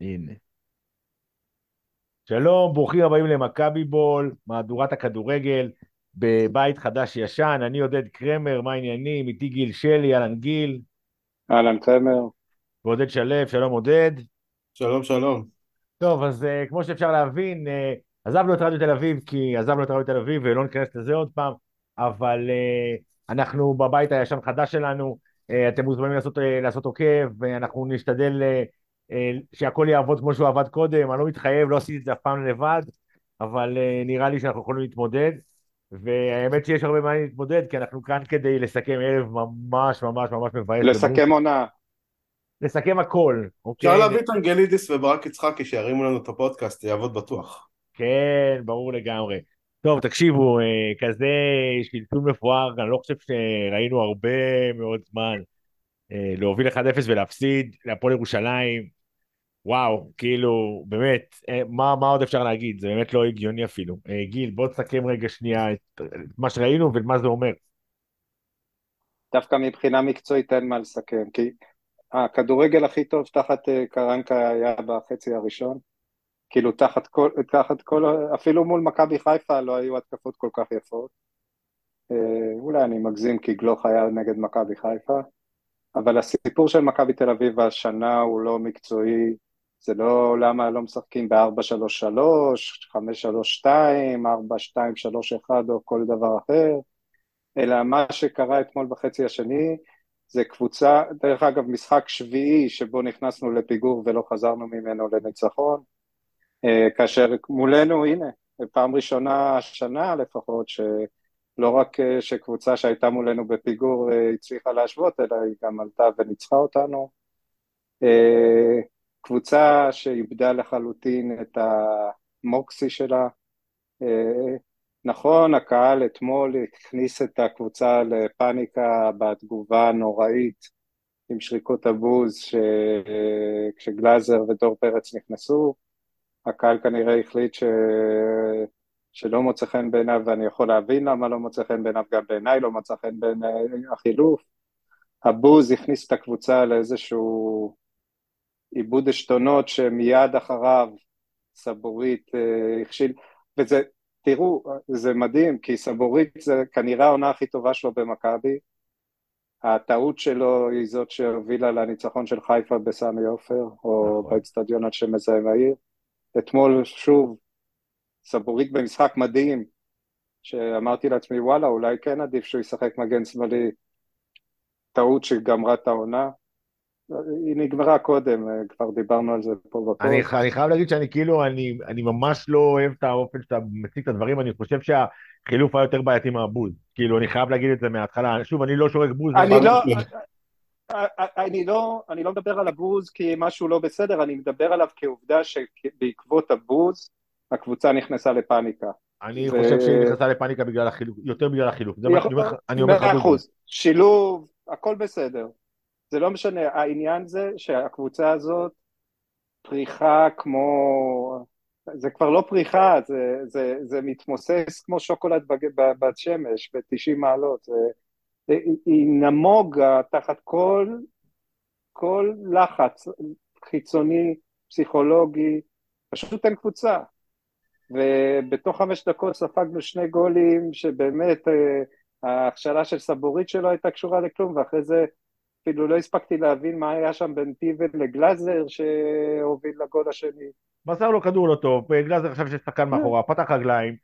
הנה. שלום, ברוכים הבאים למכבי בול, מהדורת הכדורגל, בבית חדש ישן, אני עודד קרמר, מה העניינים? איתי גיל שלי, אהלן גיל. אהלן קרמר. ועודד שלו, שלום עודד. שלום, שלום. טוב, אז uh, כמו שאפשר להבין, uh, עזבנו את רדיו תל אביב, כי עזבנו את רדיו תל אביב ולא ניכנס לזה עוד פעם, אבל uh, אנחנו בבית הישן חדש שלנו, uh, אתם מוזמנים לעשות, uh, לעשות עוקב, ואנחנו נשתדל... אה, שהכל יעבוד כמו שהוא עבד קודם, אני לא מתחייב, לא עשיתי את זה אף פעם לבד, אבל אה, נראה לי שאנחנו יכולים להתמודד, והאמת שיש הרבה מה להתמודד, כי אנחנו כאן כדי לסכם ערב ממש ממש ממש מבאס. לסכם עונה. לסכם הכל, אוקיי? אפשר להביא את אנגלידיס וברק יצחקי שירימו לנו את הפודקאסט, יעבוד בטוח. כן, ברור לגמרי. טוב, תקשיבו, אה, כזה שלטון מפואר, אני לא חושב שראינו הרבה מאוד זמן להוביל 1-0 ולהפסיד להפועל ירושלים. וואו, כאילו, באמת, אה, מה, מה עוד אפשר להגיד? זה באמת לא הגיוני אפילו. אה, גיל, בוא תסכם רגע שנייה את מה שראינו ומה זה אומר. דווקא מבחינה מקצועית אין מה לסכם, כי הכדורגל הכי טוב תחת אה, קרנקה היה בחצי הראשון. כאילו תחת כל, תחת כל, אפילו מול מכבי חיפה לא היו התקפות כל כך יפות. אולי אני מגזים כי גלוך היה נגד מכבי חיפה, אבל הסיפור של מכבי תל אביב השנה הוא לא מקצועי, זה לא למה לא משחקים ב-4-3-3, 5-3-2, 4-2-3-1 או כל דבר אחר, אלא מה שקרה אתמול בחצי השני זה קבוצה, דרך אגב משחק שביעי שבו נכנסנו לפיגור ולא חזרנו ממנו לניצחון, אה, כאשר מולנו הנה, פעם ראשונה השנה לפחות שלא רק אה, שקבוצה שהייתה מולנו בפיגור אה, הצליחה להשוות, אלא היא גם עלתה וניצחה אותנו. קבוצה שאיבדה לחלוטין את המוקסי שלה. אה, נכון, הקהל אתמול הכניס את הקבוצה לפאניקה בתגובה הנוראית עם שריקות הבוז ש... כשגלאזר ודור פרץ נכנסו. הקהל כנראה החליט ש... שלא מוצא חן בעיניו, ואני יכול להבין למה לא מוצא חן בעיניו, גם בעיניי לא מוצא חן בעיניי החילוף. הבוז הכניס את הקבוצה לאיזשהו עיבוד עשתונות שמיד אחריו סבורית אה, הכשיל, וזה, תראו, זה מדהים, כי סבורית זה כנראה העונה הכי טובה שלו במכבי, הטעות שלו היא זאת שהובילה לניצחון של חיפה בסמי עופר, או נכון. באצטדיון על שם מזהם העיר. אתמול שוב, סבורית במשחק מדהים, שאמרתי לעצמי וואלה אולי כן עדיף שהוא ישחק מגן שמאלי, טעות שגמרה את העונה, היא נגמרה קודם, אה, כבר דיברנו על זה פה בפוד. אני, אני חייב להגיד שאני כאילו, אני, אני ממש לא אוהב את האופן שאתה מציג את הדברים, אני חושב שהחילוף היה יותר בעייתי מהבוז. כאילו, אני חייב להגיד את זה מההתחלה. שוב, אני לא שורק בוז. אני לא, אני לא, אני לא מדבר על הבוז כי משהו לא בסדר, אני מדבר עליו כעובדה שבעקבות הבוז, הקבוצה נכנסה לפאניקה. אני ו... חושב שהיא נכנסה לפאניקה בגלל החילוף, יותר בגלל החילוף. זה מה שאני אומר לך. מאה אחוז, שילוב, הכל בסדר. זה לא משנה, העניין זה שהקבוצה הזאת פריחה כמו, זה כבר לא פריחה, זה, זה, זה מתמוסס כמו שוקולד בת שמש ב-90 מעלות, זה, היא נמוגה תחת כל, כל לחץ חיצוני, פסיכולוגי, פשוט אין קבוצה. ובתוך חמש דקות ספגנו שני גולים שבאמת אה, ההכשלה של סבורית שלו הייתה קשורה לכלום, ואחרי זה אפילו לא הספקתי להבין מה היה שם בין פיבל לגלאזר שהוביל לגול השני. מסר לו כדור לא טוב, גלאזר חשב שיש שחקן מאחורה, פתח רגליים,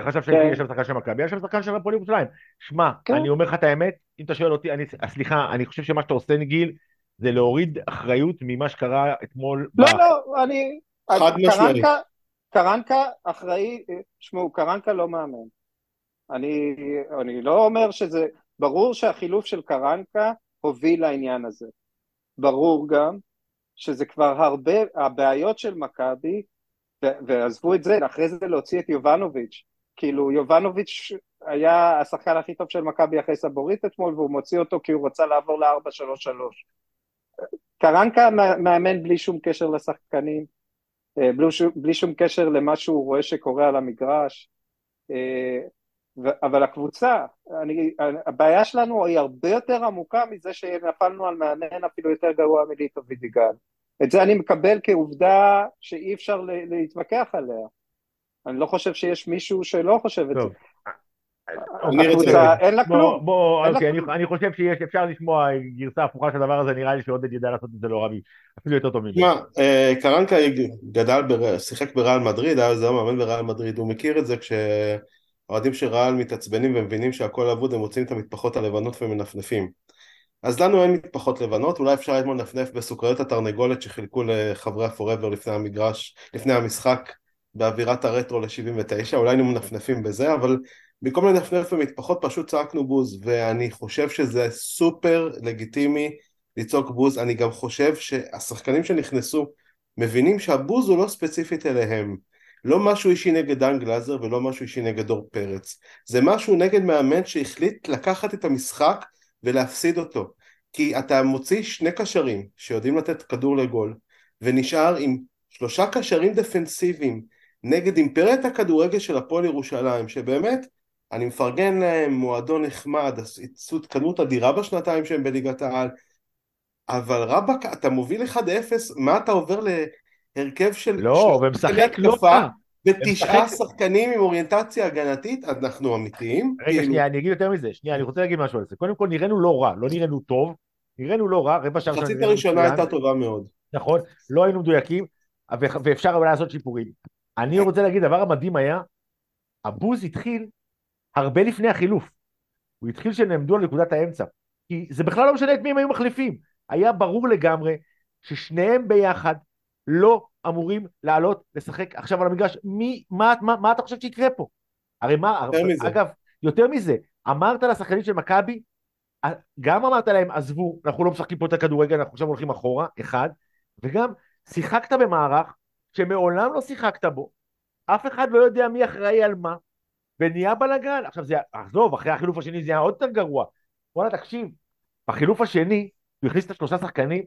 חשב שיש כן. שם שחקן של מכבי, יש שם שחקן של הפועל ירושלים. שמע, כן. אני אומר לך את האמת, אם אתה שואל אותי, אני, סליחה, אני חושב שמה שאתה עושה גיל, זה להוריד אחריות ממה שקרה אתמול. לא. לא, אני... חד משמעית. קרנקה אחראי, שמעו, קרנקה לא מאמן. אני, אני לא אומר שזה, ברור שהחילוף של קרנקה הוביל לעניין הזה. ברור גם שזה כבר הרבה, הבעיות של מכבי, ועזבו את זה, אחרי זה להוציא את יובנוביץ', כאילו יובנוביץ' היה השחקן הכי טוב של מכבי אחרי סבורית אתמול, והוא מוציא אותו כי הוא רצה לעבור ל-4-3-3. קרנקה מאמן בלי שום קשר לשחקנים, אה, בלי שום, בלי שום קשר למה שהוא רואה שקורה על המגרש. אה, אבל הקבוצה, אני, הבעיה שלנו היא הרבה יותר עמוקה מזה שנפלנו על מאמן אפילו יותר גרוע מליטו וידיגל. את זה אני מקבל כעובדה שאי אפשר להתווכח עליה. אני לא חושב שיש מישהו שלא חושב את זה. הקבוצה, אין לה כלום. בוא, אוקיי, אני חושב שיש, אפשר לשמוע גרסה הפוכה של הדבר הזה, נראה לי שעודד ידע לעשות את זה לא רבי, אפילו יותר טוב ממנו. תשמע, אה, קרנקה גדל, שיחק בריאל מדריד, היה זהו מאמן בריאל מדריד, הוא מכיר את זה כשאוהדים של ריאל מתעצבנים ומבינים שהכל אבוד, הם מוצאים את המטפחות הלבנות ומנפנפים. אז לנו אין מטפחות לבנות, אולי אפשר אתמול לנפנף בסוכריות התרנגולת שחילקו לחברי הפורבר לפני המגרש, לפני המשחק באווירת הרטרו ל-79, אולי היינו מנפנפים בזה, אבל במקום לנפנף במטפחות פשוט צעקנו בוז, ואני חושב שזה סופר לגיטימי לצעוק בוז, אני גם חושב שהשחקנים שנכנסו מבינים שהבוז הוא לא ספציפית אליהם. לא משהו אישי נגד דן גלאזר ולא משהו אישי נגד דור פרץ. זה משהו נגד מאמן שהחליט לקחת את המשחק ולהפסיד אותו. כי אתה מוציא שני קשרים שיודעים לתת כדור לגול, ונשאר עם שלושה קשרים דפנסיביים נגד אימפריית הכדורגל של הפועל ירושלים, שבאמת, אני מפרגן להם, מועדון נחמד, התקדמות אדירה בשנתיים שהם בליגת העל, אבל רבאק, אתה מוביל 1-0, מה אתה עובר להרכב של... לא, ומשחק לא רע. ותשעה שחקנים עם אוריינטציה הגנתית, אנחנו אמיתיים. רגע, כאילו... שנייה, אני אגיד יותר מזה, שנייה, אני רוצה להגיד משהו על זה. קודם כל, נראינו לא רע, לא נראינו טוב, נראינו לא רע, רבע שעה... החצית הראשונה הייתה טובה מאוד. נכון, לא היינו מדויקים, ואפשר אולי לעשות שיפורים. אני רוצה להגיד, הדבר המדהים היה, הבוז התחיל הרבה לפני החילוף. הוא התחיל שנעמדו על נקודת האמצע. כי זה בכלל לא משנה את מי הם היו מחליפים. היה ברור לגמרי ששניהם ביחד לא אמורים לעלות לשחק עכשיו על המגרש. מי, מה, מה, מה אתה חושב שיקרה פה? הרי מה, יותר מזה. אגב, יותר מזה, אמרת לשחקנים של מכבי, גם אמרת להם, עזבו, אנחנו לא משחקים פה את הכדורגל, אנחנו עכשיו הולכים אחורה, אחד, וגם שיחקת במערך שמעולם לא שיחקת בו, אף אחד לא יודע מי אחראי על מה, ונהיה בלאגן. עכשיו זה, עזוב, אחרי החילוף השני זה היה עוד יותר גרוע. וואלה, תקשיב, בחילוף השני, הוא הכניס את השלושה שחקנים,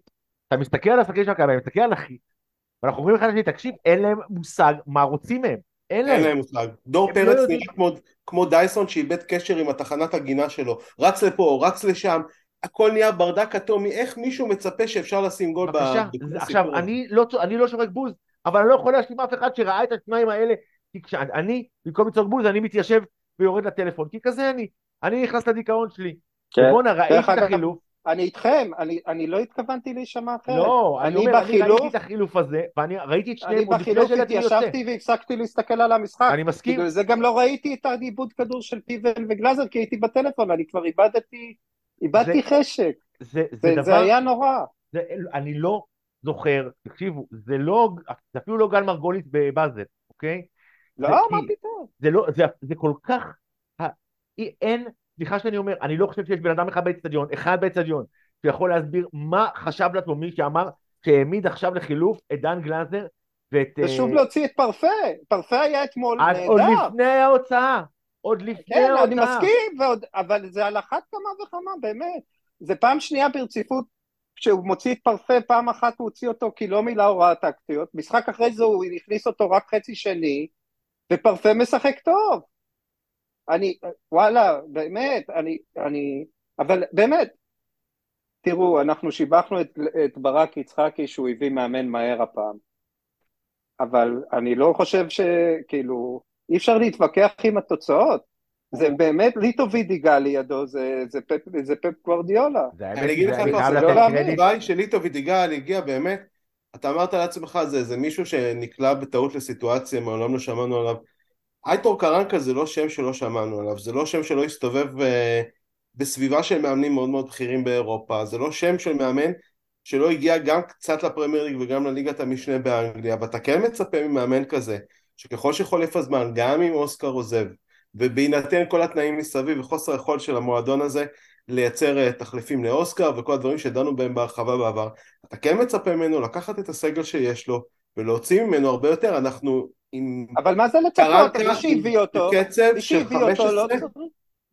אתה מסתכל על השחקנים של מכבי, מסתכל על אחי, ואנחנו אומרים אחד לשני, תקשיב, אין להם מושג מה רוצים מהם. אין להם. אין להם מושג. דור פרץ לא נראה כמו, כמו דייסון שאיבד קשר עם התחנת הגינה שלו. רץ לפה, רץ לשם, הכל נהיה ברדק אטומי, איך מישהו מצפה שאפשר לשים גול בבקשה, עכשיו, אני לא, אני לא שורק בוז, אבל אני לא יכול להשלים אף אחד שראה את השניים האלה, כי כשאני, במקום לצעוק בוז, אני מתיישב ויורד לטלפון, כי כזה אני, אני נכנס לדיכאון שלי. כן. בואנה, ראיתי את החילוף. אני איתכם, אני, אני לא התכוונתי להישמע אחרת. לא, אני, אני אומר, בחילוף, אני ראיתי את החילוף הזה, ואני ראיתי את שניהם עוד לפני שלדעתי יוצא. אני בחילוף התיישבתי והפסקתי להסתכל על המשחק. אני מסכים. בגלל זה גם לא ראיתי את העיבוד כדור של פיבל וגלאזר, כי הייתי בטלפון, אני כבר איבדתי, איבדתי זה, חשק. זה, זה, זה, דבר, זה היה נורא. זה, אני לא זוכר, תקשיבו, זה לא, זה אפילו לא גל מרגולית בבאזל, אוקיי? לא, מה פתאום? זה לא, זה, זה כל כך, אין, סליחה שאני אומר, אני לא חושב שיש בן אדם אחד באצטדיון, אחד באצטדיון, שיכול להסביר מה חשב לעצמו מי שאמר שהעמיד עכשיו לחילוף את דן גלאזר ואת... ושוב uh... להוציא את פרפה, פרפה היה אתמול נהדר. עוד לפני ההוצאה, עוד לפני כן, ההוצאה. כן, אני מסכים, ועוד, אבל זה על אחת כמה וכמה, באמת. זה פעם שנייה ברציפות כשהוא מוציא את פרפה, פעם אחת הוא הוציא אותו כי לא מילא הוראה טקטיות, משחק אחרי זה הוא הכניס אותו רק חצי שני, ופרפה משחק טוב. אני, וואלה, באמת, אני, אני, אבל באמת, תראו, אנחנו שיבחנו את, את ברק יצחקי שהוא הביא מאמן מהר הפעם, אבל אני לא חושב שכאילו, אי אפשר להתווכח עם התוצאות. זה באמת ליטו וידיגה לידו, זה, זה, פפ, זה פפ גוורדיולה. אני אגיד לך מה, זה לא להאמין. שליטו וידיגל הגיע באמת, אתה אמרת לעצמך, זה, זה מישהו שנקלע בטעות לסיטואציה, מעולם לא שמענו עליו. אייטור קרנקה זה לא שם שלא שמענו עליו, זה לא שם שלא הסתובב אה, בסביבה של מאמנים מאוד מאוד בכירים באירופה, זה לא שם של מאמן שלא הגיע גם קצת לפרמייר ליג וגם לליגת המשנה באנגליה, ואתה כן מצפה ממאמן כזה, שככל שחולף הזמן, גם אם אוסקר עוזב, ובהינתן כל התנאים מסביב וחוסר היכולת של המועדון הזה לייצר אה, תחליפים לאוסקר וכל הדברים שדנו בהם בהרחבה בעבר, אתה כן מצפה ממנו לקחת את הסגל שיש לו ולהוציא ממנו הרבה יותר, אנחנו עם... אבל מה זה לצפות? מי שהביא אותו, מי שהביא אותו לא.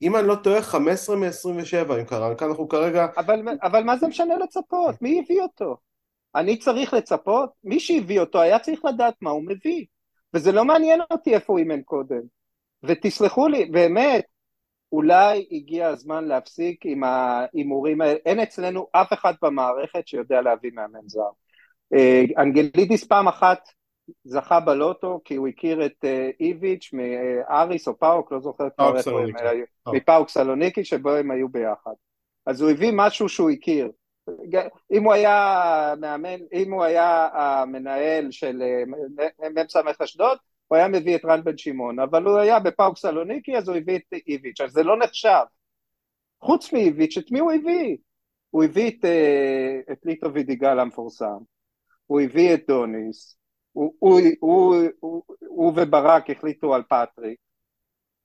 אם אני לא טועה, 15 מ-27 עם קרנקה, אנחנו כרגע... אבל, אבל מה זה משנה לצפות? מי הביא אותו? אני צריך לצפות? מי שהביא אותו היה צריך לדעת מה הוא מביא. וזה לא מעניין אותי איפה הוא אימן קודם. ותסלחו לי, באמת, אולי הגיע הזמן להפסיק עם ההימורים האלה. אין אצלנו אף אחד במערכת שיודע להביא מאמן זר. אה, אנגלידס פעם אחת זכה בלוטו כי הוא הכיר את אה, איביץ' מאריס או פאוק, לא זוכר כבר איפה הם היו, מפאוק סלוניקי שבו הם היו ביחד. אז הוא הביא משהו שהוא הכיר. אם הוא היה מאמן, אם הוא היה המנהל של מ"ס אשדוד, הוא היה מביא את רן בן שמעון, אבל הוא היה בפאוק סלוניקי אז הוא הביא את איביץ', אז זה לא נחשב. חוץ מאיביץ', את מי הוא הביא? הוא הביא את, uh, את ליטו וידיגאל המפורסם, הוא הביא את דוניס, הוא, הוא, הוא, הוא, הוא וברק החליטו על פטריק,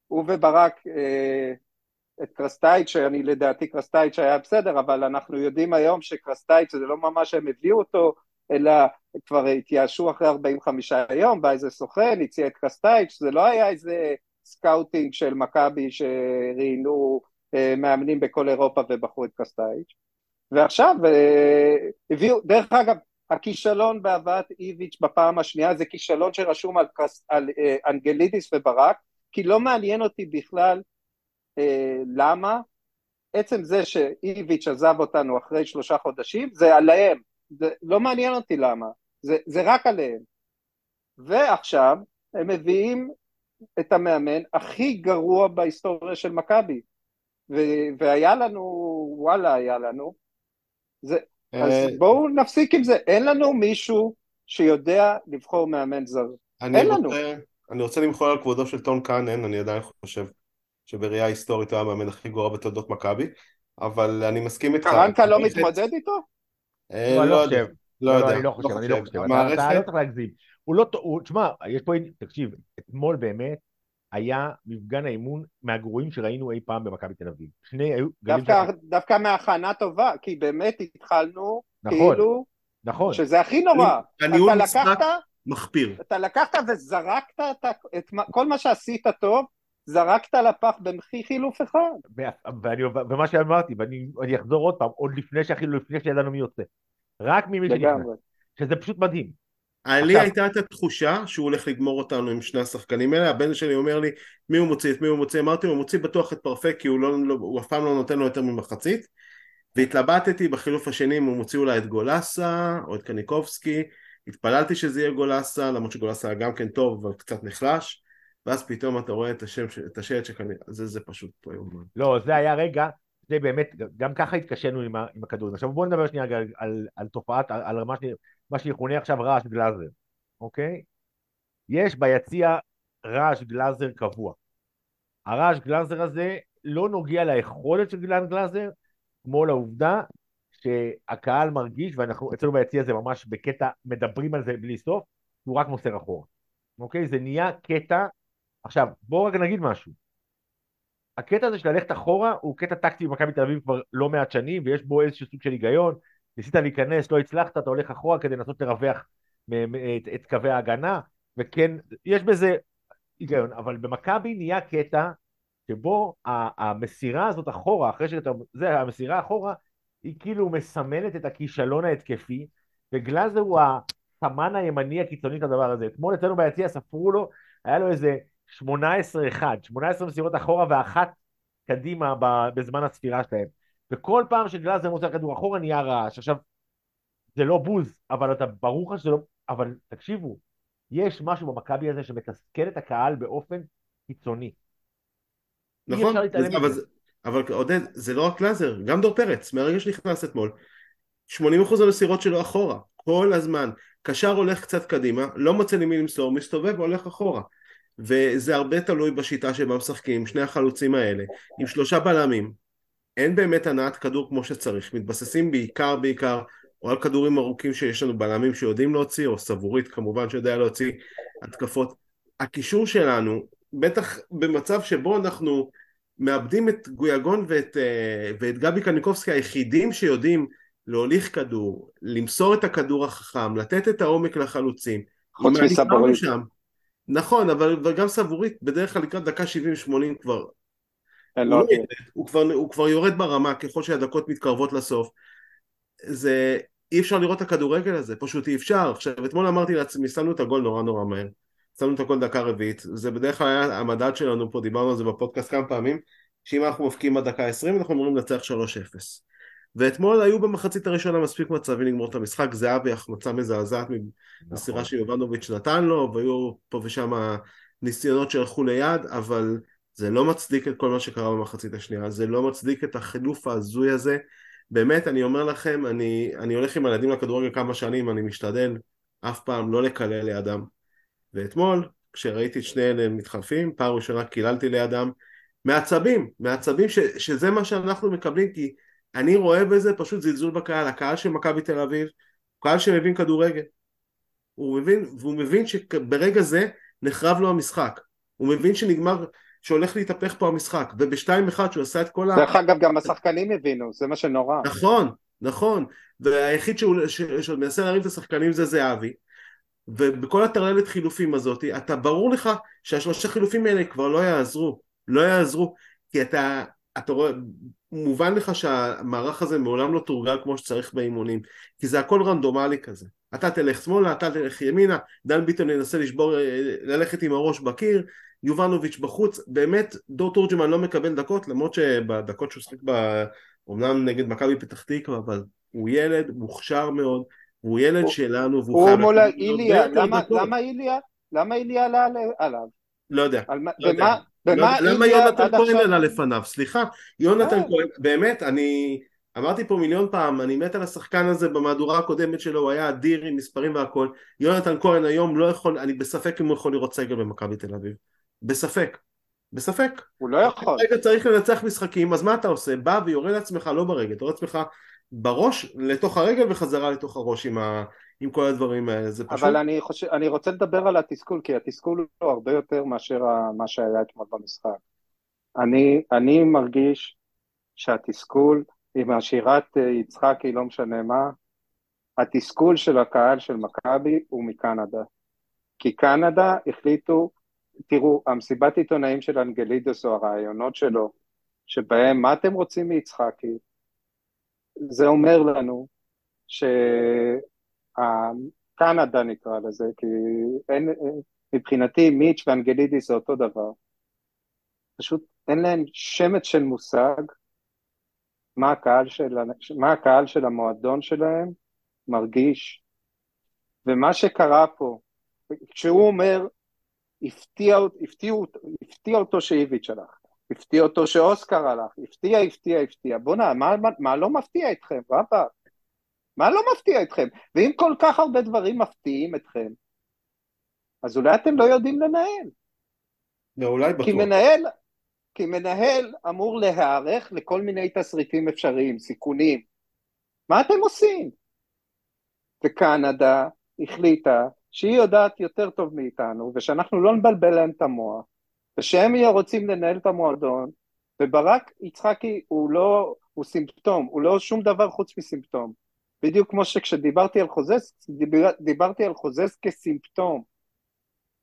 הוא וברק uh, את קרסטאיץ', שאני לדעתי קרסטאיץ' היה בסדר, אבל אנחנו יודעים היום שקרסטאיץ' זה לא ממש הם הביאו אותו, אלא כבר התייאשו אחרי 45 יום, בא איזה סוכן, הציע את קרסטאיץ', זה לא היה איזה scouting של מכבי שראיינו אה, מאמנים בכל אירופה ובחרו את קרסטייץ'. ועכשיו אה, הביאו, דרך אגב, הכישלון בהבאת איביץ' בפעם השנייה זה כישלון שרשום על, קרס, על אה, אנגלידיס וברק, כי לא מעניין אותי בכלל אה, למה, עצם זה שאיביץ' עזב אותנו אחרי שלושה חודשים, זה עליהם, זה לא מעניין אותי למה, זה, זה רק עליהם. ועכשיו הם מביאים את המאמן הכי גרוע בהיסטוריה של מכבי, והיה לנו, וואלה היה לנו, זה, אז אה, בואו נפסיק עם זה, אין לנו מישהו שיודע לבחור מאמן זר, אין לנו. אני רוצה למחול על כבודו של טון קאנן, אני עדיין חושב שבראייה היסטורית הוא היה המאמן הכי גרוע בתולדות מכבי, אבל אני מסכים איתך. קרנקה לא מתמודד איתו? אה, לא, לא חושב. לא, לא יודע. אני לא חושב, אני לא חושב. אתה לא צריך להגזים. הוא לא, תשמע, יש פה, תקשיב, אתמול באמת היה מפגן האימון מהגרועים שראינו אי פעם במכבי תל אביב. שני היו גלים... דווקא, ש... דווקא מהכנה טובה, כי באמת התחלנו, נכון, כאילו, נכון. שזה הכי נורא. הניהול משחק מחפיר. אתה לקחת וזרקת את, את כל מה שעשית טוב, זרקת לפח במחי חילוף אחד. ואני, ומה שאמרתי, ואני אחזור עוד פעם, עוד לפני שאכילו, לפני שידענו מי יוצא. רק ממי שנכנס. שזה פשוט מדהים. לי הייתה את התחושה שהוא הולך לגמור אותנו עם שני השחקנים האלה, הבן שלי אומר לי מי הוא מוציא, את מי הוא מוציא, אמרתי הוא מוציא בטוח את פרפק כי הוא, לא, לא, הוא אף פעם לא נותן לו יותר ממחצית. והתלבטתי בחילוף השני אם הוא מוציא אולי את גולסה או את קניקובסקי, התפללתי שזה יהיה גולסה למרות שגולסה היה גם כן טוב אבל קצת נחלש. ואז פתאום אתה רואה את השם, את השלט שכנראה, זה, זה פשוט לא יאומן. לא, זה היה רגע, זה באמת, גם ככה התקשינו עם, עם הכדורים. עכשיו בואו נדבר שנייה על, על, על תופעת, על, על מה, ש, מה שיכונה עכשיו רעש גלאזר, אוקיי? יש ביציע רעש גלאזר קבוע. הרעש גלאזר הזה לא נוגע ליכולת של גלן גלאזר, כמו לעובדה שהקהל מרגיש, ואנחנו אצלנו ביציע זה ממש בקטע, מדברים על זה בלי סוף, הוא רק מוסר אחורה. אוקיי? זה נהיה קטע. עכשיו, בואו רק נגיד משהו. הקטע הזה של ללכת אחורה הוא קטע טקטי במכבי תל אביב כבר לא מעט שנים, ויש בו איזשהו סוג של היגיון. ניסית להיכנס, לא הצלחת, אתה הולך אחורה כדי לנסות לרווח את, את קווי ההגנה, וכן, יש בזה היגיון, אבל במכבי נהיה קטע שבו המסירה הזאת אחורה, אחרי שאתה, זה, המסירה אחורה, היא כאילו מסמלת את הכישלון ההתקפי, וגלאזר הוא הסמן הימני הקיצוני של הדבר הזה. אתמול אצלנו ביציע ספרו לו, היה לו איזה 18-1, 18 מסירות אחורה ואחת קדימה בזמן הספירה שלהם. וכל פעם שגלאזר מוצא כדור אחורה נהיה רעש. עכשיו, זה לא בוז, אבל אתה, ברור לך שזה לא... אבל תקשיבו, יש משהו במכבי הזה שמתסכל את הקהל באופן קיצוני. נכון, אבל, אבל עודד, זה לא רק גלאזר, גם דור פרץ, מהרגע שנכנס אתמול, 80% המסירות שלו אחורה, כל הזמן. קשר הולך קצת קדימה, לא מוצא למי למסור, מסתובב והולך אחורה. וזה הרבה תלוי בשיטה שבה משחקים, שני החלוצים האלה, עם שלושה בלמים, אין באמת הנעת כדור כמו שצריך, מתבססים בעיקר בעיקר או על כדורים ארוכים שיש לנו בלמים שיודעים להוציא, או סבורית כמובן שיודע להוציא התקפות. הקישור שלנו, בטח במצב שבו אנחנו מאבדים את גויגון ואת, אה, ואת גבי קניקובסקי היחידים שיודעים להוליך כדור, למסור את הכדור החכם, לתת את העומק לחלוצים. חוץ מסבורית. נכון, אבל גם סבורית בדרך כלל לקראת דקה 70-80 כבר הוא, לא הוא, כבר, הוא כבר יורד ברמה ככל שהדקות מתקרבות לסוף. זה, אי אפשר לראות את הכדורגל הזה, פשוט אי אפשר. עכשיו, אתמול אמרתי לעצמי, שמנו את הגול נורא נורא מהר. שמנו את הגול דקה רביעית, זה בדרך כלל היה המדד שלנו פה, דיברנו על זה בפודקאסט כמה פעמים, שאם אנחנו מפקיעים עד דקה 20 אנחנו אמורים לנצח 3-0. ואתמול היו במחצית הראשונה מספיק מצבים לגמור את המשחק, זהבי החמצה מזעזעת מסירה נכון. שיובנוביץ' נתן לו, והיו פה ושם ניסיונות שהלכו ליד, אבל זה לא מצדיק את כל מה שקרה במחצית השנייה, זה לא מצדיק את החילוף ההזוי הזה. באמת, אני אומר לכם, אני, אני הולך עם הילדים לכדורגל כמה שנים, אני משתדל אף פעם לא לקלל לידם. ואתמול, כשראיתי את שני אלה מתחלפים, פעם ראשונה קיללתי לידם, מעצבים, מעצבים ש, שזה מה שאנחנו מקבלים, כי אני רואה בזה פשוט זלזול בקהל, הקהל של מכבי תל אביב, קהל שמבין כדורגל. הוא מבין, והוא מבין שברגע זה נחרב לו המשחק. הוא מבין שנגמר, שהולך להתהפך פה המשחק, ובשתיים אחד שהוא עשה את כל ה... דרך אגב, גם השחקנים הבינו, זה מה שנורא. נכון, נכון, והיחיד שהוא, שעוד מנסה להרים את השחקנים זה זהבי, ובכל הטרללת חילופים הזאת, אתה ברור לך שהשלושה חילופים האלה כבר לא יעזרו, לא יעזרו, כי אתה, אתה רואה, מובן לך שהמערך הזה מעולם לא תורגל כמו שצריך באימונים, כי זה הכל רנדומלי כזה. אתה תלך שמאלה, אתה תלך ימינה, דן ביטון ינסה לשבור, ללכת עם הראש בקיר, יובנוביץ' בחוץ, באמת דור תורג'מן לא מקבל דקות, למרות שבדקות שהוא שחק אומנם נגד מכבי פתח תקווה, אבל הוא ילד מוכשר מאוד, הוא ילד הוא, שלנו, והוא חייב... הוא מול איליה, למה, למה איליה? למה איליה עלה עליו? לא יודע. על, לא במה, יודע. במה לא, למה יונתן כהן. עלה לפניו? סליחה, יונתן אה. כהן, באמת, אני אמרתי פה מיליון פעם, אני מת על השחקן הזה במהדורה הקודמת שלו, הוא היה אדיר עם מספרים והכל. יונתן כהן היום לא יכול, אני בספק אם הוא יכול לראות סגל במכבי תל אביב. בספק. בספק. הוא לא יכול. רגע צריך לנצח משחקים, אז מה אתה עושה? בא ויורה לעצמך לא ברגל, אתה רואה לעצמך בראש לתוך הרגל וחזרה לתוך הראש עם, ה, עם כל הדברים האלה, זה פשוט... אבל אני, חושב, אני רוצה לדבר על התסכול, כי התסכול הוא הרבה יותר מאשר מה שהיה אתמול במשחק. אני, אני מרגיש שהתסכול עם השירת אה, יצחקי, לא משנה מה, התסכול של הקהל של מכבי הוא מקנדה. כי קנדה החליטו, תראו, המסיבת עיתונאים של אנגלידוס או הרעיונות שלו, שבהם מה אתם רוצים מיצחקי? זה אומר לנו שקנדה נקרא לזה, כי אין, מבחינתי מיץ' ואנגלידיס זה אותו דבר. פשוט אין להם שמץ של מושג מה הקהל של, מה הקהל של המועדון שלהם מרגיש. ומה שקרה פה, כשהוא אומר, הפתיע, הפתיע, הפתיע אותו שאיביץ' הלך, הפתיע אותו שאוסקר הלך, הפתיע, הפתיע, הפתיע. בוא'נה, מה, מה, מה לא מפתיע אתכם, רבאק? מה לא מפתיע אתכם? ואם כל כך הרבה דברים מפתיעים אתכם, אז אולי אתם לא יודעים לנהל. לא, אולי בטוח. כי מנהל, כי מנהל אמור להיערך לכל מיני תסריטים אפשריים, סיכונים. מה אתם עושים? וקנדה החליטה שהיא יודעת יותר טוב מאיתנו, ושאנחנו לא נבלבל להם את המוח, ושהם יהיו רוצים לנהל את המועדון, וברק יצחקי הוא לא, הוא סימפטום, הוא לא שום דבר חוץ מסימפטום. בדיוק כמו שכשדיברתי על חוזס, דיבר, דיברתי על חוזס כסימפטום.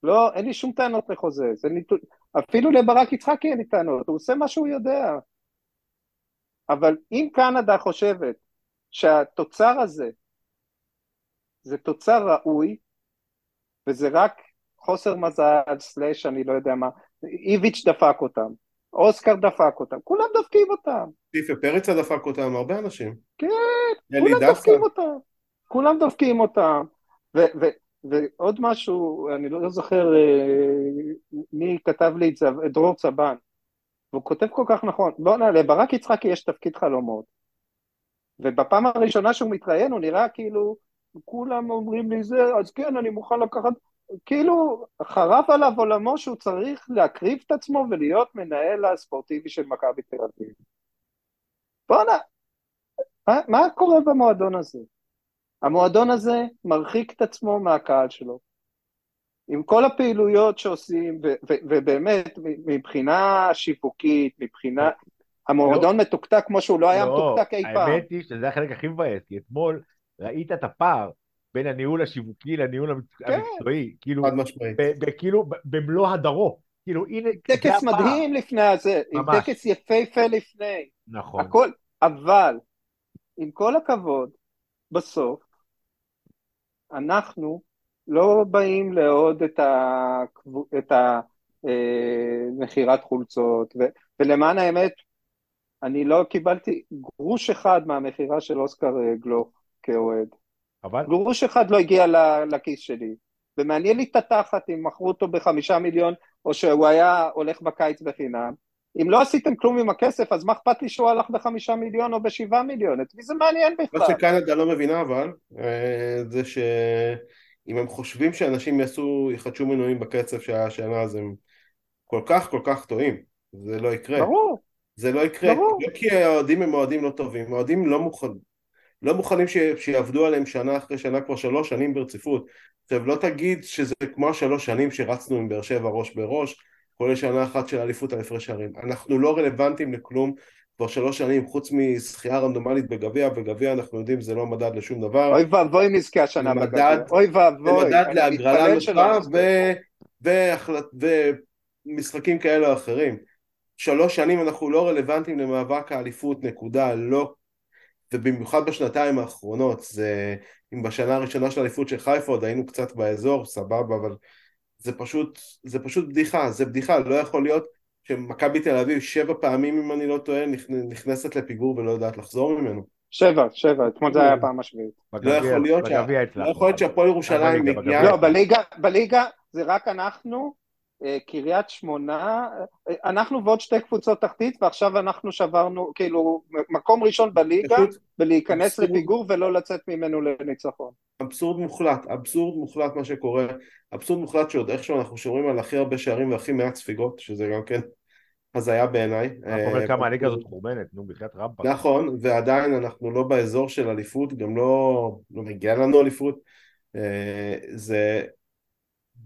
לא, אין לי שום טענות לחוזס, אין לי, אפילו לברק יצחקי אין לי טענות, הוא עושה מה שהוא יודע. אבל אם קנדה חושבת שהתוצר הזה זה תוצר ראוי, וזה רק חוסר מזל, סלאש, אני לא יודע מה, איביץ' דפק אותם, אוסקר דפק אותם, כולם דפקים אותם. טיפה פרצה דפק אותם, הרבה אנשים. כן, כולם דווקא. דפקים אותם. כולם דופקים אותם. ו- ו- ועוד משהו, אני לא זוכר אה, מי כתב לי את זה, דרור צבן, והוא כותב כל כך נכון, בוא נעלה, לברק יצחקי יש תפקיד חלומות, ובפעם הראשונה שהוא מתראיין הוא נראה כאילו, כולם אומרים לי זה, אז כן, אני מוכן לקחת, כאילו חרב עליו עולמו שהוא צריך להקריב את עצמו ולהיות מנהל הספורטיבי של מכבי תל אביב. בואנה, מה, מה קורה במועדון הזה? המועדון הזה מרחיק את עצמו מהקהל שלו. עם כל הפעילויות שעושים, ו- ו- ובאמת, מבחינה שיווקית, מבחינה... המועדון לא, מתוקתק כמו שהוא לא היה לא, מתוקתק אי פעם. האמת היא שזה החלק הכי מבאס, כי אתמול ראית את הפער בין הניהול השיווקי לניהול המקצועי, כן. המקצועי, כאילו, חד משמעית. כאילו, במלוא הדרו. כאילו, הנה, טקס. מדהים לפני הזה, עם. טקס יפהפה לפני. נכון. הכל, אבל, עם כל הכבוד, בסוף, אנחנו לא באים לעוד את, ה... את המכירת חולצות, ו... ולמען האמת, אני לא קיבלתי גרוש אחד מהמכירה של אוסקר אה, גלוך כאוהד. אבל גרוש אחד לא הגיע ל- לכיס שלי. ומעניין לי את התחת אם מכרו אותו בחמישה מיליון, או שהוא היה הולך בקיץ בחינם. אם לא עשיתם כלום עם הכסף, אז מה אכפת לי שהוא הלך בחמישה מיליון או בשבעה מיליון? את מי זה מעניין מה בכלל? שקנדה לא מבינה אבל, אה, זה שאם הם חושבים שאנשים יעשו, יחדשו מנויים בקצב שהיה השנה, אז הם כל כך כל כך טועים. זה לא יקרה. ברור, זה לא יקרה. ברור. לא כי האוהדים הם אוהדים לא טובים, האוהדים לא מוכנים. לא מוכנים ש... שיעבדו עליהם שנה אחרי שנה כבר שלוש שנים ברציפות. עכשיו לא תגיד שזה כמו השלוש שנים שרצנו עם באר שבע ראש בראש, כולל שנה אחת של אליפות על הפרש שערים. אנחנו לא רלוונטיים לכלום כבר שלוש שנים, חוץ מזכייה רנדומלית בגביע, וגביע אנחנו יודעים זה לא מדד לשום דבר. אוי ואבוי אם נזכה השנה זה בגביע. מדד- אוי זה ואבוי. מדד אני להגרלה נוחה. והחלט... ומשחקים כאלה או אחרים. שלוש שנים אנחנו לא רלוונטיים למאבק האליפות, נקודה, לא. ובמיוחד בשנתיים האחרונות, זה... אם בשנה הראשונה של האליפות של חיפה עוד היינו קצת באזור, סבבה, אבל זה פשוט, זה פשוט בדיחה, זה בדיחה, לא יכול להיות שמכבי תל אביב שבע פעמים, אם אני לא טועה, נכ- נכנסת לפיגור ולא יודעת לחזור ממנו. שבע, שבע, אתמול זה היה הפעם השביעית. לא יכול להיות שה- בגביע הצלחנו. לא יכול להיות שהפועל ירושלים מגיעה... לא, בליגה, בליגה זה רק אנחנו, קריית שמונה, אה, אנחנו ועוד שתי קבוצות תחתית, ועכשיו אנחנו שברנו, כאילו, מקום ראשון בליגה, ולהיכנס אבסורד. לפיגור ולא לצאת ממנו לניצחון. אבסורד מוחלט, אבסורד מוחלט מה שקורה, אבסורד מוחלט שעוד איכשהו אנחנו שומרים על הכי הרבה שערים והכי מעט ספיגות, שזה גם כן הזיה בעיניי. רק אומר אה, כמה הליגה הזאת חורבנת, נו, בחייאת רמפה. נכון, ועדיין אנחנו לא באזור של אליפות, גם לא, לא מגיע לנו אליפות. אה, זה...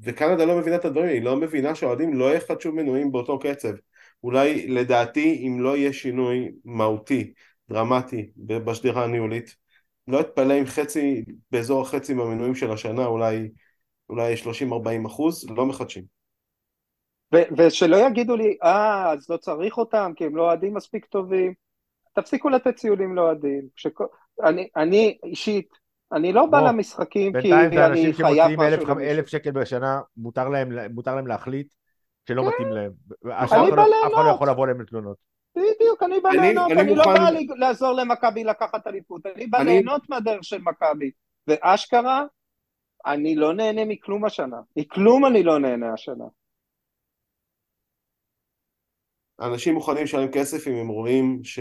וקנדה לא מבינה את הדברים, היא לא מבינה שהאוהדים לא יחדשו מנויים באותו קצב. אולי, לדעתי, אם לא יהיה שינוי מהותי, דרמטי, בשדרה הניהולית, לא אתפלא אם חצי, באזור החצי מהמנויים של השנה, אולי, אולי 30-40 אחוז, לא מחדשים. ו- ושלא יגידו לי, אה, אז לא צריך אותם, כי הם לא אוהדים מספיק טובים. תפסיקו לתת ציונים לאוהדים. שכל- אני, אני אישית, אני לא בא למשחקים כי בינתיים זה אני אנשים חייב שמוציאים משהו אלף- שקל בשנה, מותר להם מותר להם להחליט שלא כן. מתאים להם. אני בא לא- אף אחד לא ליהנות. יכול לבוא להם לתלונות. בדיוק, אני בא אני- ליהנות, אני אני לא מוכן- בא לי- לעזור למכבי לקחת אליפות, אני בא אני- ליהנות מהדרך של מכבי. ואשכרה, אני לא נהנה מכלום השנה. מכלום אני לא נהנה השנה. אנשים מוכנים לשלם כסף אם הם רואים ש...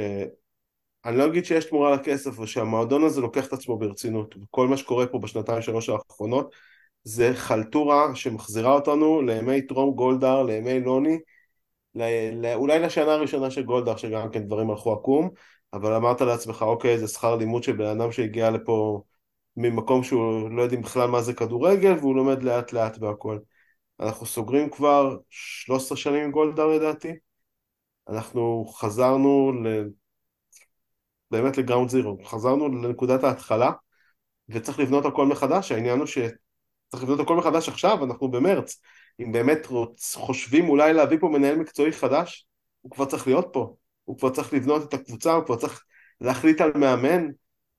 אני לא אגיד שיש תמורה לכסף, או שהמועדון הזה לוקח את עצמו ברצינות. וכל מה שקורה פה בשנתיים שלוש האחרונות זה חלטורה שמחזירה אותנו לימי טרום גולדהר, לימי לוני, ל- ל- אולי לשנה הראשונה של גולדהר, שגם כן דברים הלכו עקום, אבל אמרת לעצמך, אוקיי, זה שכר לימוד של בן אדם שהגיע לפה ממקום שהוא לא יודעים בכלל מה זה כדורגל, והוא לומד לאט לאט והכל. אנחנו סוגרים כבר 13 שנים עם גולדהר לדעתי. אנחנו חזרנו ל... באמת לגראונד זירו, חזרנו לנקודת ההתחלה וצריך לבנות הכל מחדש, העניין הוא שצריך לבנות הכל מחדש עכשיו, אנחנו במרץ, אם באמת רוצ... חושבים אולי להביא פה מנהל מקצועי חדש, הוא כבר צריך להיות פה, הוא כבר צריך לבנות את הקבוצה, הוא כבר צריך להחליט על מאמן,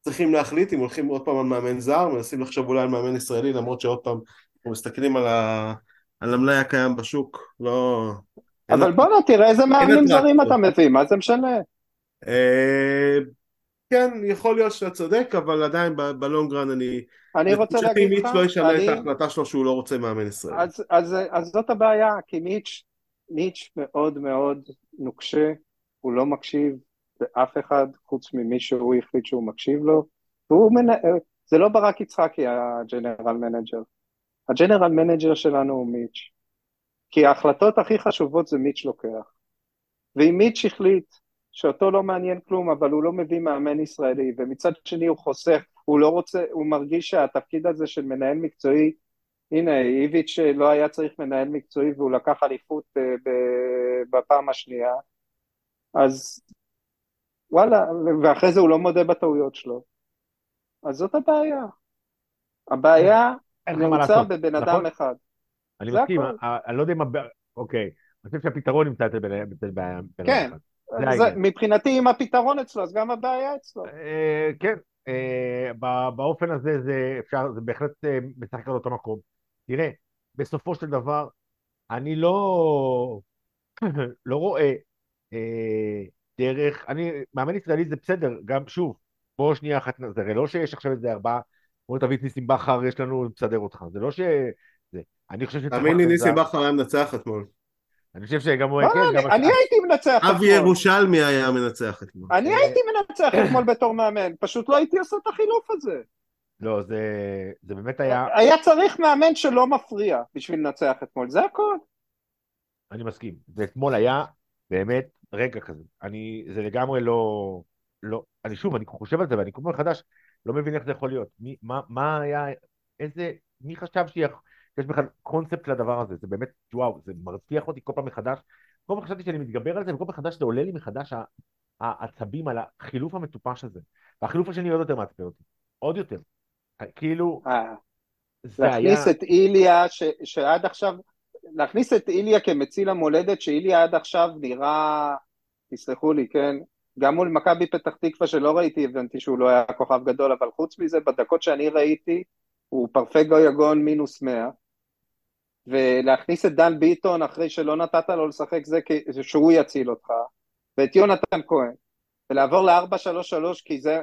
צריכים להחליט אם הולכים עוד פעם על מאמן זר, מנסים לחשוב אולי על מאמן ישראלי, למרות שעוד פעם אנחנו מסתכלים על, ה... על המלאי הקיים בשוק, לא... אבל בואנה, תראה איזה מאמנים. זרים אתה מביא, מה זה משנה? כן, יכול להיות שאתה צודק, אבל עדיין בלונגרן אני... אני רוצה להגיד לך, לא ישנה אני- את ההחלטה שלו שהוא לא רוצה מאמן ישראלי. אז, אז, אז זאת הבעיה, כי מיץ', מיץ' מאוד מאוד נוקשה, הוא לא מקשיב לאף אחד חוץ ממי שהוא החליט שהוא מקשיב לו, והוא מנ... זה לא ברק יצחקי ה general manager, ה general manager שלנו הוא מיץ', כי ההחלטות הכי חשובות זה מיץ' לוקח, ואם מיץ' החליט שאותו לא מעניין כלום, אבל הוא לא מביא מאמן ישראלי, ומצד שני הוא חוסך, הוא לא רוצה, הוא מרגיש שהתפקיד הזה של מנהל מקצועי הנה, איביץ' לא היה צריך מנהל מקצועי והוא לקח אליפות אה, בפעם השנייה, אז וואלה, ואחרי זה הוא לא מודה בטעויות שלו. אז זאת הבעיה. הבעיה לעשות. בבן נכון? אדם אחד. אני מסכים, הכל. ה- אני לא יודע אם... אוקיי, אני חושב שהפתרון נמצא אצל בן אדם כן. אחד. זה זה. מבחינתי אם הפתרון אצלו, אז גם הבעיה אצלו. אה, כן, אה, ב- באופן הזה זה אפשר, זה בהחלט אה, משחק על אותו מקום. תראה, בסופו של דבר, אני לא, לא רואה אה, דרך, אני, מאמן ישראלי זה בסדר, גם שוב, בוא שנייה אחת, זה הרי לא שיש עכשיו איזה ארבעה, בוא תביא את ניסים בכר, יש לנו לסדר אותך, זה לא ש... זה, אני חושב שצריך... תאמין לי, ניסים בכר היה מנצח אתמול. אני חושב שגם הוא... מה, כן, אני הייתי מנצח אבי אתמול. ירושלמי היה מנצח אתמול. אני הייתי מנצח אתמול בתור מאמן, פשוט לא הייתי עושה את החילוף הזה. לא, זה, זה באמת היה, היה צריך מאמן שלא מפריע בשביל לנצח אתמול, זה הכל. אני מסכים. ואתמול היה באמת רגע כזה. אני, זה לגמרי לא, לא, אני שוב, אני חושב על זה ואני כל פעם מחדש לא מבין איך זה יכול להיות. מי, מה, מה היה, איזה, מי חשב שיש בכלל קונספט לדבר הזה? זה באמת, וואו, זה מרתיח אותי כל פעם מחדש. כל פעם חשבתי שאני מתגבר על זה, וכל פעם מחדש זה עולה לי מחדש העצבים על החילוף המטופש הזה. והחילוף השני עוד יותר מעצבן אותי. עוד יותר. כאילו, אה, זה היה... להכניס את איליה, ש, שעד עכשיו, להכניס את איליה כמציל המולדת, שאיליה עד עכשיו נראה, תסלחו לי, כן, גם מול מכבי פתח תקווה שלא ראיתי, הבנתי שהוא לא היה כוכב גדול, אבל חוץ מזה, בדקות שאני ראיתי, הוא פרפגו יגון מינוס 100, ולהכניס את דן ביטון אחרי שלא נתת לו לשחק זה שהוא יציל אותך, ואת יונתן כהן, ולעבור ל-4-3-3 כי זה,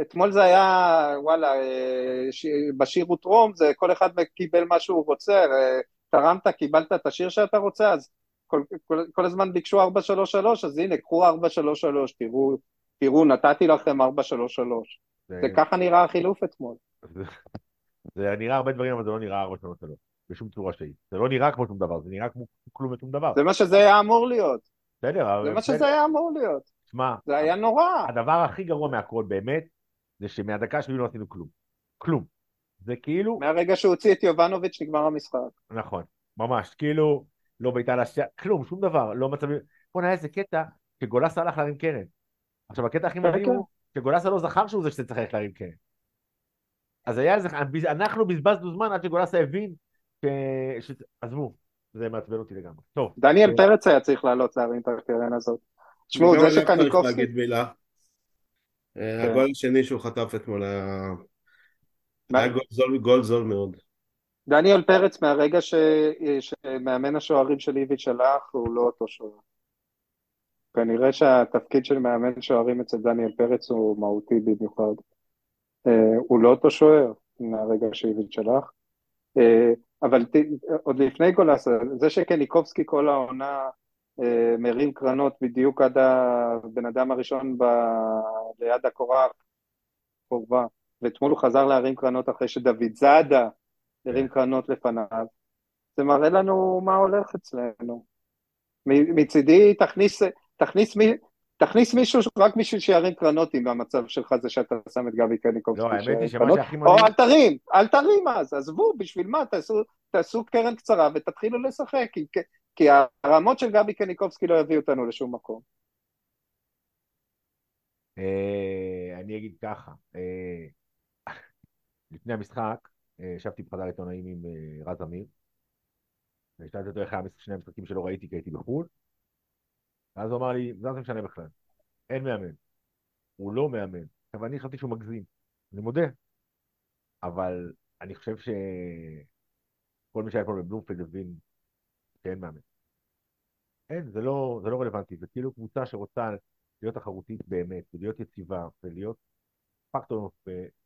אתמול זה היה, וואלה, אה, ש- בשיר ותרום, זה כל אחד קיבל מה שהוא רוצה, אה, תרמת, קיבלת את השיר שאתה רוצה, אז כל, כל, כל הזמן ביקשו 4-3-3, אז הנה, קחו 4-3-3, תראו, תראו, נתתי לכם 4-3-3. זה- וככה נראה החילוף אתמול. זה- זה נראה הרבה דברים, אבל זה לא נראה ארבע שנות שלוש, בשום צורה שהיא. זה לא נראה כמו שום דבר, זה נראה כמו כלום ושום דבר. זה מה שזה היה אמור להיות, בסדר, אבל זה מה. שזה היה אמור להיות, שמע, זה היה נורא. הדבר הכי גרוע מהכל באמת, זה שמהדקה שלי לא עשינו כלום. כלום. זה כאילו, מהרגע שהוא הוציא את יובנוביץ' נגמר המשחק. נכון, ממש, כאילו, לא בעיטה לשער, כלום, שום דבר, לא מצבים. בוא'נה, איזה קטע שגולסה הלך להרים קרן. עכשיו, הקטע הכי מדהים כן. הוא שגולסה לא זכר שהוא זה שצריך ללכת להרים קרן. אז היה איזה, אנחנו בזבזנו זמן עד שגולסה הבין ש... ש... עזבו, זה מעצבן אותי לגמרי. טוב, דניאל אה, פרץ היה צריך לעלות להרים את הקרן הזאת. תשמעו, גם זה שקניקובסקי... להגיד מילה. אה, כן. הגול השני שהוא חטף אתמול היה מה? היה גול זול- גול זול מאוד. דניאל פרץ מהרגע ש... שמאמן השוערים של איביץ' הלך, הוא לא אותו שוער. כנראה שהתפקיד של מאמן שוערים אצל דניאל פרץ הוא מהותי במיוחד. אה, הוא לא אותו שוער מהרגע שאיביץ' הלך. אבל ת... עוד לפני גולסה, זה שקניקובסקי כל העונה אה, מרים קרנות בדיוק עד הבן אדם הראשון ב... ליד הקורה הקרובה, ואתמול הוא חזר להרים קרנות אחרי שדוד זאדה הרים קרנות לפניו, זה מראה לנו מה הולך אצלנו. מצידי תכניס, תכניס, תכניס מישהו רק בשביל שירים קרנות אם המצב שלך זה שאתה שם את גבי קניקובסקי. לא, האמת היא שמה. שהכי או מדהים- אל תרים, אל תרים אז, עזבו, בשביל מה? תעשו, תעשו קרן קצרה ותתחילו לשחק, כי, כי הרמות של גבי קניקובסקי לא יביאו אותנו לשום מקום. אה, אני אגיד ככה, אה, לפני המשחק, אה, ישבתי בחדר עיתונאים עם אה, רז אמיר, ושאלתי אותו איך היה שני המשחקים שלא ראיתי כי הייתי בחו"ל, ואז הוא אמר לי, זה לא משנה בכלל, אין מאמן, הוא לא מאמן. עכשיו אני חשבתי שהוא מגזים, אני מודה, אבל אני חושב שכל מי שהיה פה בבלומפילד הבין שאין מאמן. אין, זה לא, זה לא רלוונטי, זה כאילו קבוצה שרוצה להיות תחרותית באמת, ולהיות יציבה, ולהיות פקטור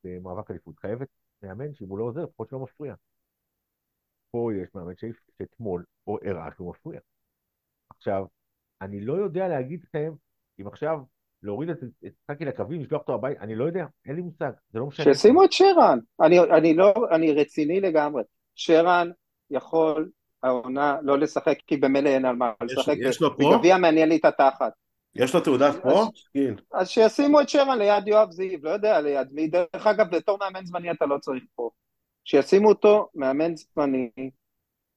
במאבק אליפות, חייבת מאמן שאם הוא לא עוזר, לפחות שלא מפריע. פה יש מאמן שאתמול או הראה שהוא מפריע. עכשיו, אני לא יודע להגיד לכם אם עכשיו להוריד את את סאקי לקווים, לשלוח אותו הביתה, אני לא יודע, אין לי מושג, זה לא משנה. שישימו את שרן, אני, אני לא, אני רציני לגמרי. שרן יכול העונה לא לשחק כי במילא אין על מה יש- לשחק, יש לו פה? בגביע מעניין לי את התחת. יש לו תעודת פה? גיל. אז שישימו את שרן ליד יואב זיו, לא יודע ליד מי, דרך אגב, בתור מאמן זמני אתה לא צריך פה. שישימו אותו מאמן זמני,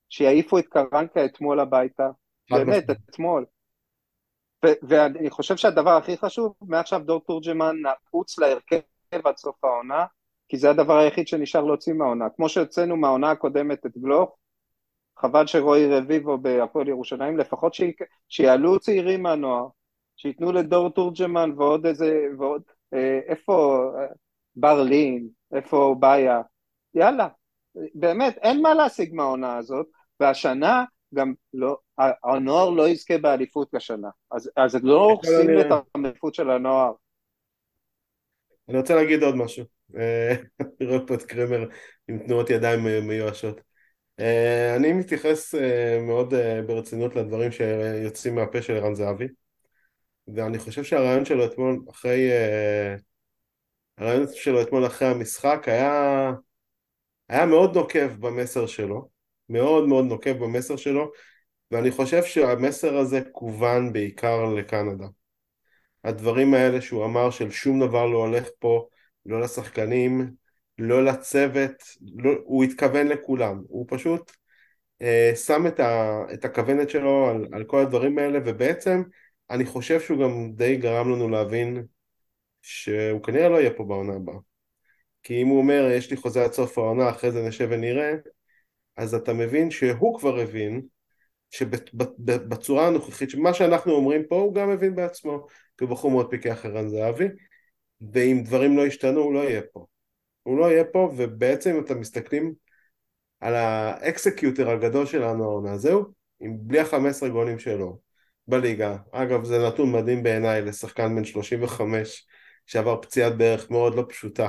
שיעיפו את קרנקה אתמול הביתה, באמת. אתמול. ואני חושב שהדבר הכי חשוב, מעכשיו דור תורג'מן נעוץ להרכב עד סוף העונה, כי זה הדבר היחיד שנשאר להוציא מהעונה. כמו שהוצאנו מהעונה הקודמת את גלוך, חבל שרועי רביבו בהפועל ירושלים, לפחות שי- שיעלו צעירים מהנוער, שייתנו לדור תורג'מן ועוד איזה, ועוד, אה, איפה אה, בר לין, איפה באיה, יאללה, באמת, אין מה להשיג מהעונה הזאת, והשנה גם לא, הנוער לא יזכה באליפות השנה, אז, אז לא הורסים את האליפות של הנוער. אני רוצה להגיד עוד משהו. אה, אני רואה פה את קרמר עם תנועות ידיים מיואשות. אה, אני מתייחס אה, מאוד ברצינות לדברים שיוצאים מהפה של ערן זהבי, ואני חושב שהרעיון שלו אתמול אחרי... הרעיון שלו אתמול אחרי המשחק היה, היה מאוד נוקב במסר שלו, מאוד מאוד נוקב במסר שלו, ואני חושב שהמסר הזה כוון בעיקר לקנדה. הדברים האלה שהוא אמר של שום דבר לא הולך פה, לא לשחקנים, לא לצוות, לא, הוא התכוון לכולם, הוא פשוט אה, שם את, ה, את הכוונת שלו על, על כל הדברים האלה, ובעצם אני חושב שהוא גם די גרם לנו להבין שהוא כנראה לא יהיה פה בעונה הבאה. כי אם הוא אומר, יש לי חוזה עד סוף העונה, אחרי זה נשב ונראה, אז אתה מבין שהוא כבר הבין שבצורה הנוכחית, שמה שאנחנו אומרים פה הוא גם מבין בעצמו, כי הוא בחור מאוד פיקח ערן זהבי, ואם דברים לא ישתנו הוא לא יהיה פה. הוא לא יהיה פה, ובעצם אם אתם מסתכלים על ה executor הגדול שלנו העונה, זהו, עם בלי החמש גולים שלו בליגה. אגב, זה נתון מדהים בעיניי לשחקן בן 35 שעבר פציעת בערך מאוד לא פשוטה.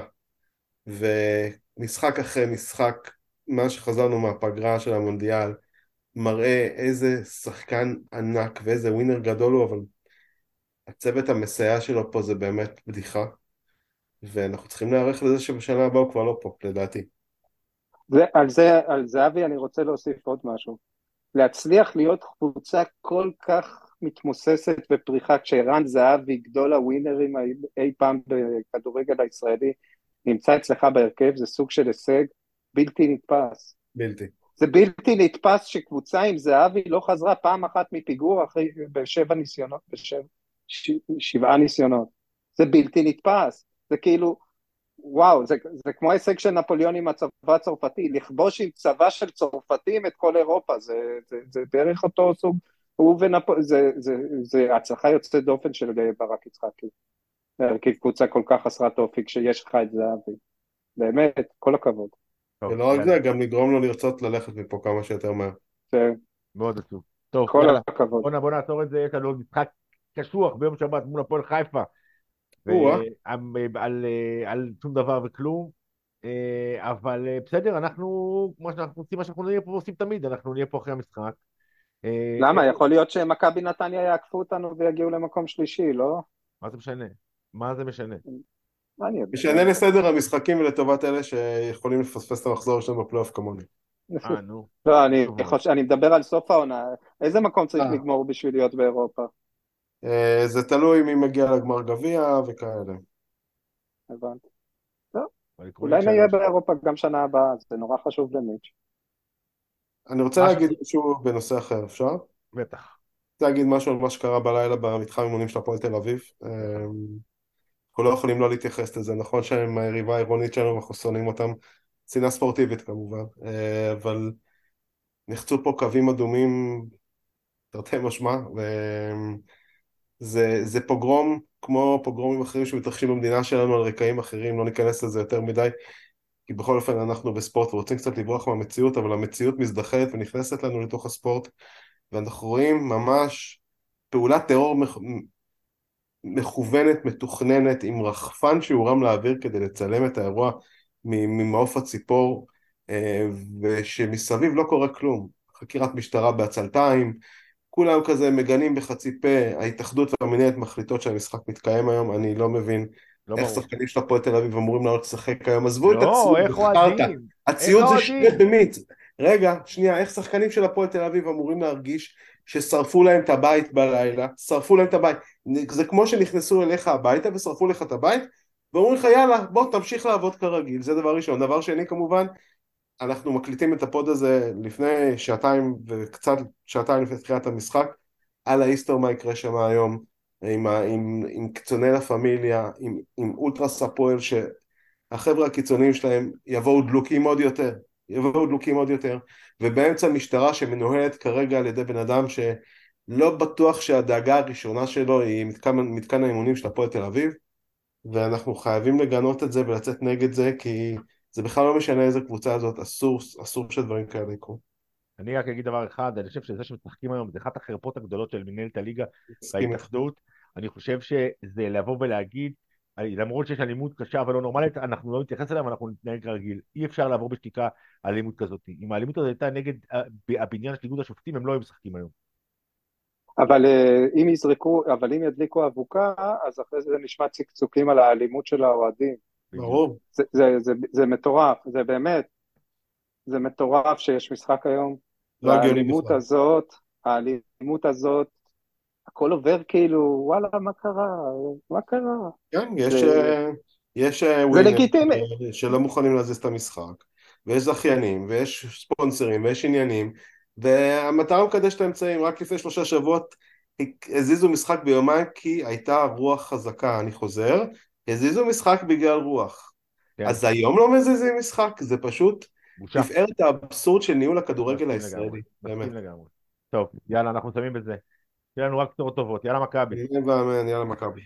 ומשחק אחרי משחק, מה שחזרנו מהפגרה של המונדיאל, מראה איזה שחקן ענק ואיזה ווינר גדול הוא, אבל הצוות המסייע שלו פה זה באמת בדיחה, ואנחנו צריכים להיערך לזה שבשנה הבאה הוא כבר לא פה, לדעתי. זה, על זה, על זהבי אני רוצה להוסיף עוד משהו. להצליח להיות קבוצה כל כך מתמוססת בפריחה, כשערן זהבי, גדול הווינרים אי פעם בכדורגל הישראלי, נמצא אצלך בהרכב, זה סוג של הישג בלתי נתפס. בלתי. זה בלתי נתפס שקבוצה עם זהבי לא חזרה פעם אחת מפיגור אחרי, בשבע ניסיונות, בשבע, ש, שבעה ניסיונות. זה בלתי נתפס. זה כאילו, וואו, זה, זה כמו ההישג של נפוליאון עם הצבא הצרפתי, לכבוש עם צבא של צרפתים את כל אירופה, זה, זה, זה בערך אותו סוג, הוא ונפוליאון, זה, זה, זה הצלחה יוצאת דופן של ברק יצחקי. להרכיב קבוצה כל כך חסרת אופי כשיש לך את זהבי. באמת, כל הכבוד. ולא רק זה, גם לגרום לו לרצות ללכת מפה כמה שיותר מהר. כן. מאוד עצוב. טוב, כל הכבוד. בוא נעצור את זה, יש לנו משחק קשוח ביום שבת מול הפועל חיפה. על שום דבר וכלום. אה, אבל אה, בסדר, אנחנו, כמו שאנחנו עושים, מה שאנחנו נהיה פה עושים תמיד, אנחנו נהיה פה אחרי המשחק. אה, למה? יכול להיות שמכבי נתניה יעקפו אותנו ויגיעו למקום שלישי, לא? מה זה משנה? מה זה משנה? משנה לסדר המשחקים ולטובת אלה שיכולים לפספס את המחזור שלנו בפלייאוף כמוני. אה, נו. לא, אני מדבר על סוף העונה. איזה מקום צריך לגמור בשביל להיות באירופה? אה, זה תלוי מי מגיע לגמר גביע וכאלה. הבנתי. טוב, אולי נהיה באירופה גם שנה הבאה, זה נורא חשוב למיץ'. אני רוצה להגיד משהו בנושא אחר, אפשר? בטח. רוצה להגיד משהו על מה שקרה בלילה במתחם אימונים של הפועל תל אביב. אנחנו לא יכולים לא להתייחס לזה, נכון שהם היריבה העירונית שלנו ואנחנו שונאים אותם, שנאה ספורטיבית כמובן, אה, אבל נחצו פה קווים אדומים תרתי משמע, וזה פוגרום כמו פוגרומים אחרים שמתרחשים במדינה שלנו על רקעים אחרים, לא ניכנס לזה יותר מדי, כי בכל אופן אנחנו בספורט ורוצים קצת לברוח מהמציאות, אבל המציאות מזדחלת ונכנסת לנו לתוך הספורט, ואנחנו רואים ממש פעולת טרור מכוונת, מתוכננת, עם רחפן שהורם לאוויר כדי לצלם את האירוע ממעוף הציפור, אה, ושמסביב לא קורה כלום. חקירת משטרה בעצלתיים, כולם כזה מגנים בחצי פה, ההתאחדות והמנהלת מחליטות שהמשחק מתקיים היום, אני לא מבין לא איך שחקנים של הפועל תל אביב אמורים לעלות לשחק היום, עזבו לא, את הציוד, איך אוהדים? הציוד זה שטויות במיץ. רגע, שנייה, איך שחקנים של הפועל תל אביב אמורים להרגיש ששרפו להם את הבית בלילה, שרפו להם את הבית, זה כמו שנכנסו אליך הביתה ושרפו לך את הבית, ואומרים לך יאללה בוא תמשיך לעבוד כרגיל, זה דבר ראשון. דבר שני כמובן, אנחנו מקליטים את הפוד הזה לפני שעתיים וקצת שעתיים לפני תחילת המשחק, על ההיסטוריה מה יקרה שם היום, עם, עם, עם קצוני לה פמיליה, עם, עם אולטרס הפועל, שהחבר'ה הקיצוניים שלהם יבואו דלוקים עוד יותר, יבואו דלוקים עוד יותר, ובאמצע משטרה שמנוהלת כרגע על ידי בן אדם שלא בטוח שהדאגה הראשונה שלו היא מתקן, מתקן האימונים של הפועל תל אביב, ואנחנו חייבים לגנות את זה ולצאת נגד זה, כי זה בכלל לא משנה איזה קבוצה זאת, אסור, אסור שדברים כאלה יקרו. אני רק אגיד דבר אחד, אני חושב שזה שמשחקים היום זה אחת החרפות הגדולות של מנהלת הליגה. וההתאחדות. אני חושב שזה לבוא ולהגיד, למרות שיש אלימות קשה ולא נורמלית, אנחנו לא נתייחס אליה ואנחנו נתנהג כרגיל. אי אפשר לעבור בשתיקה על אלימות כזאת. אם האלימות הזאת הייתה נגד אה, הבניין של איגוד השופטים, הם לא היו משחקים היום. אבל אה, אם יזרקו, אבל אם ידליקו אבוקה, אז אחרי זה נשמע צקצוקים על האלימות של האוהדים. ברור. זה, זה, זה, זה מטורף, זה באמת, זה מטורף שיש משחק היום. לא הגיוני והאלימות בכלל. הזאת, האלימות הזאת, הכל עובר כאילו, וואלה, מה קרה? מה קרה? כן, יש, זה- אה, יש אה, ווינרים שלא מוכנים להזיז את המשחק, ויש זכיינים, ויש ספונסרים, ויש עניינים, והמטרה מקדשת את האמצעים. רק לפני שלושה שבועות הזיזו משחק ביומיים כי הייתה רוח חזקה, אני חוזר, הזיזו משחק בגלל רוח. כן. אז היום לא מזיזים משחק, זה פשוט בושה. תפארת האבסורד של ניהול הכדורגל הישראלי, באמת. לגמרי. טוב, יאללה, אנחנו שמים את זה. שיהיה לנו רק בשורות טובות. יאללה, מכבי. יאללה מכבי.